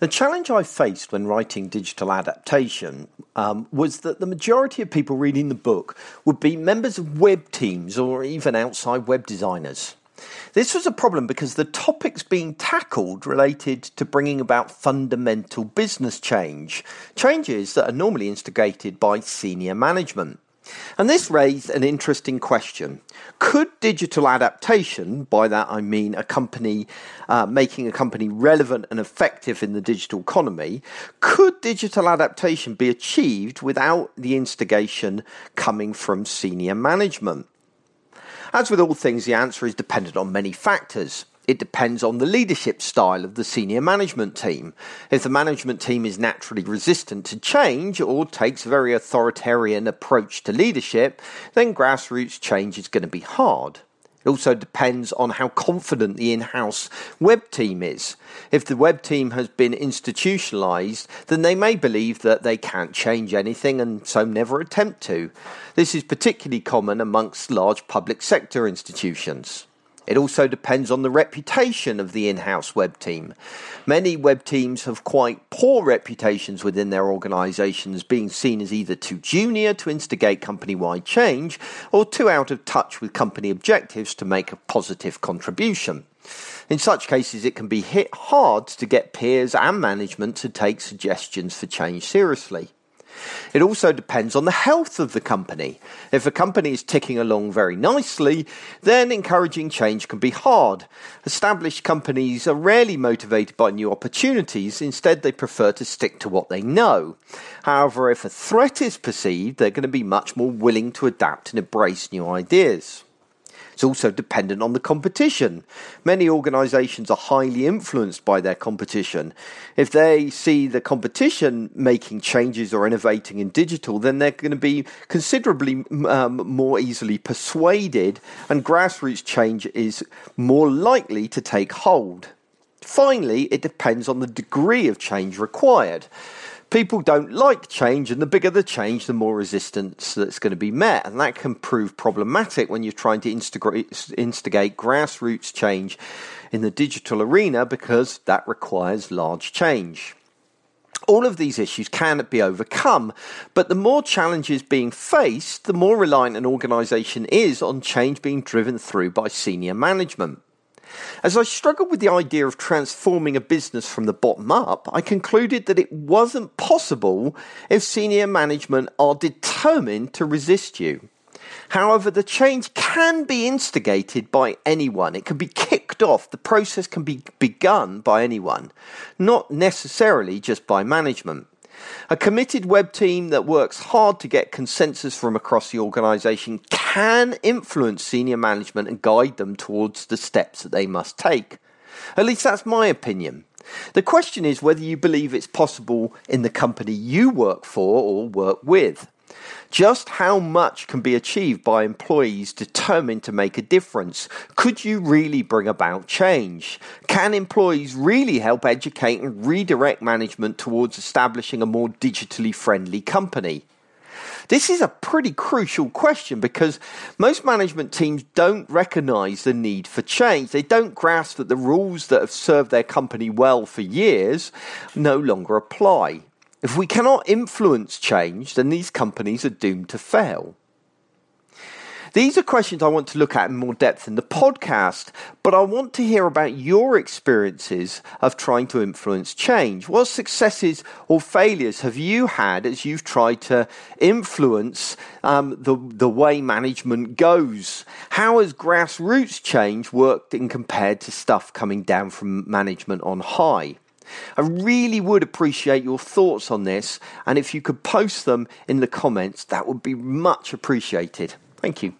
The challenge I faced when writing digital adaptation um, was that the majority of people reading the book would be members of web teams or even outside web designers. This was a problem because the topics being tackled related to bringing about fundamental business change, changes that are normally instigated by senior management. And this raised an interesting question. Could digital adaptation, by that I mean a company uh, making a company relevant and effective in the digital economy, could digital adaptation be achieved without the instigation coming from senior management? As with all things, the answer is dependent on many factors. It depends on the leadership style of the senior management team. If the management team is naturally resistant to change or takes a very authoritarian approach to leadership, then grassroots change is going to be hard. It also depends on how confident the in house web team is. If the web team has been institutionalized, then they may believe that they can't change anything and so never attempt to. This is particularly common amongst large public sector institutions. It also depends on the reputation of the in house web team. Many web teams have quite poor reputations within their organizations, being seen as either too junior to instigate company wide change or too out of touch with company objectives to make a positive contribution. In such cases, it can be hit hard to get peers and management to take suggestions for change seriously. It also depends on the health of the company. If a company is ticking along very nicely, then encouraging change can be hard. Established companies are rarely motivated by new opportunities, instead, they prefer to stick to what they know. However, if a threat is perceived, they're going to be much more willing to adapt and embrace new ideas. It's also dependent on the competition. Many organizations are highly influenced by their competition. If they see the competition making changes or innovating in digital, then they're going to be considerably um, more easily persuaded, and grassroots change is more likely to take hold. Finally, it depends on the degree of change required people don't like change, and the bigger the change, the more resistance that's going to be met. And that can prove problematic when you're trying to instigate, instigate grassroots change in the digital arena because that requires large change. All of these issues can be overcome, but the more challenges being faced, the more reliant an organisation is on change being driven through by senior management. As I struggled with the idea of transforming a business from the bottom up, I concluded that it wasn't possible if senior management are determined to resist you. However, the change can be instigated by anyone. It can be kicked off. The process can be begun by anyone, not necessarily just by management. A committed web team that works hard to get consensus from across the organisation can influence senior management and guide them towards the steps that they must take. At least that's my opinion. The question is whether you believe it's possible in the company you work for or work with. Just how much can be achieved by employees determined to make a difference? Could you really bring about change? Can employees really help educate and redirect management towards establishing a more digitally friendly company? This is a pretty crucial question because most management teams don't recognize the need for change. They don't grasp that the rules that have served their company well for years no longer apply. If we cannot influence change, then these companies are doomed to fail. These are questions I want to look at in more depth in the podcast, but I want to hear about your experiences of trying to influence change. What successes or failures have you had as you've tried to influence um, the, the way management goes? How has grassroots change worked in compared to stuff coming down from management on high? I really would appreciate your thoughts on this, and if you could post them in the comments, that would be much appreciated. Thank you.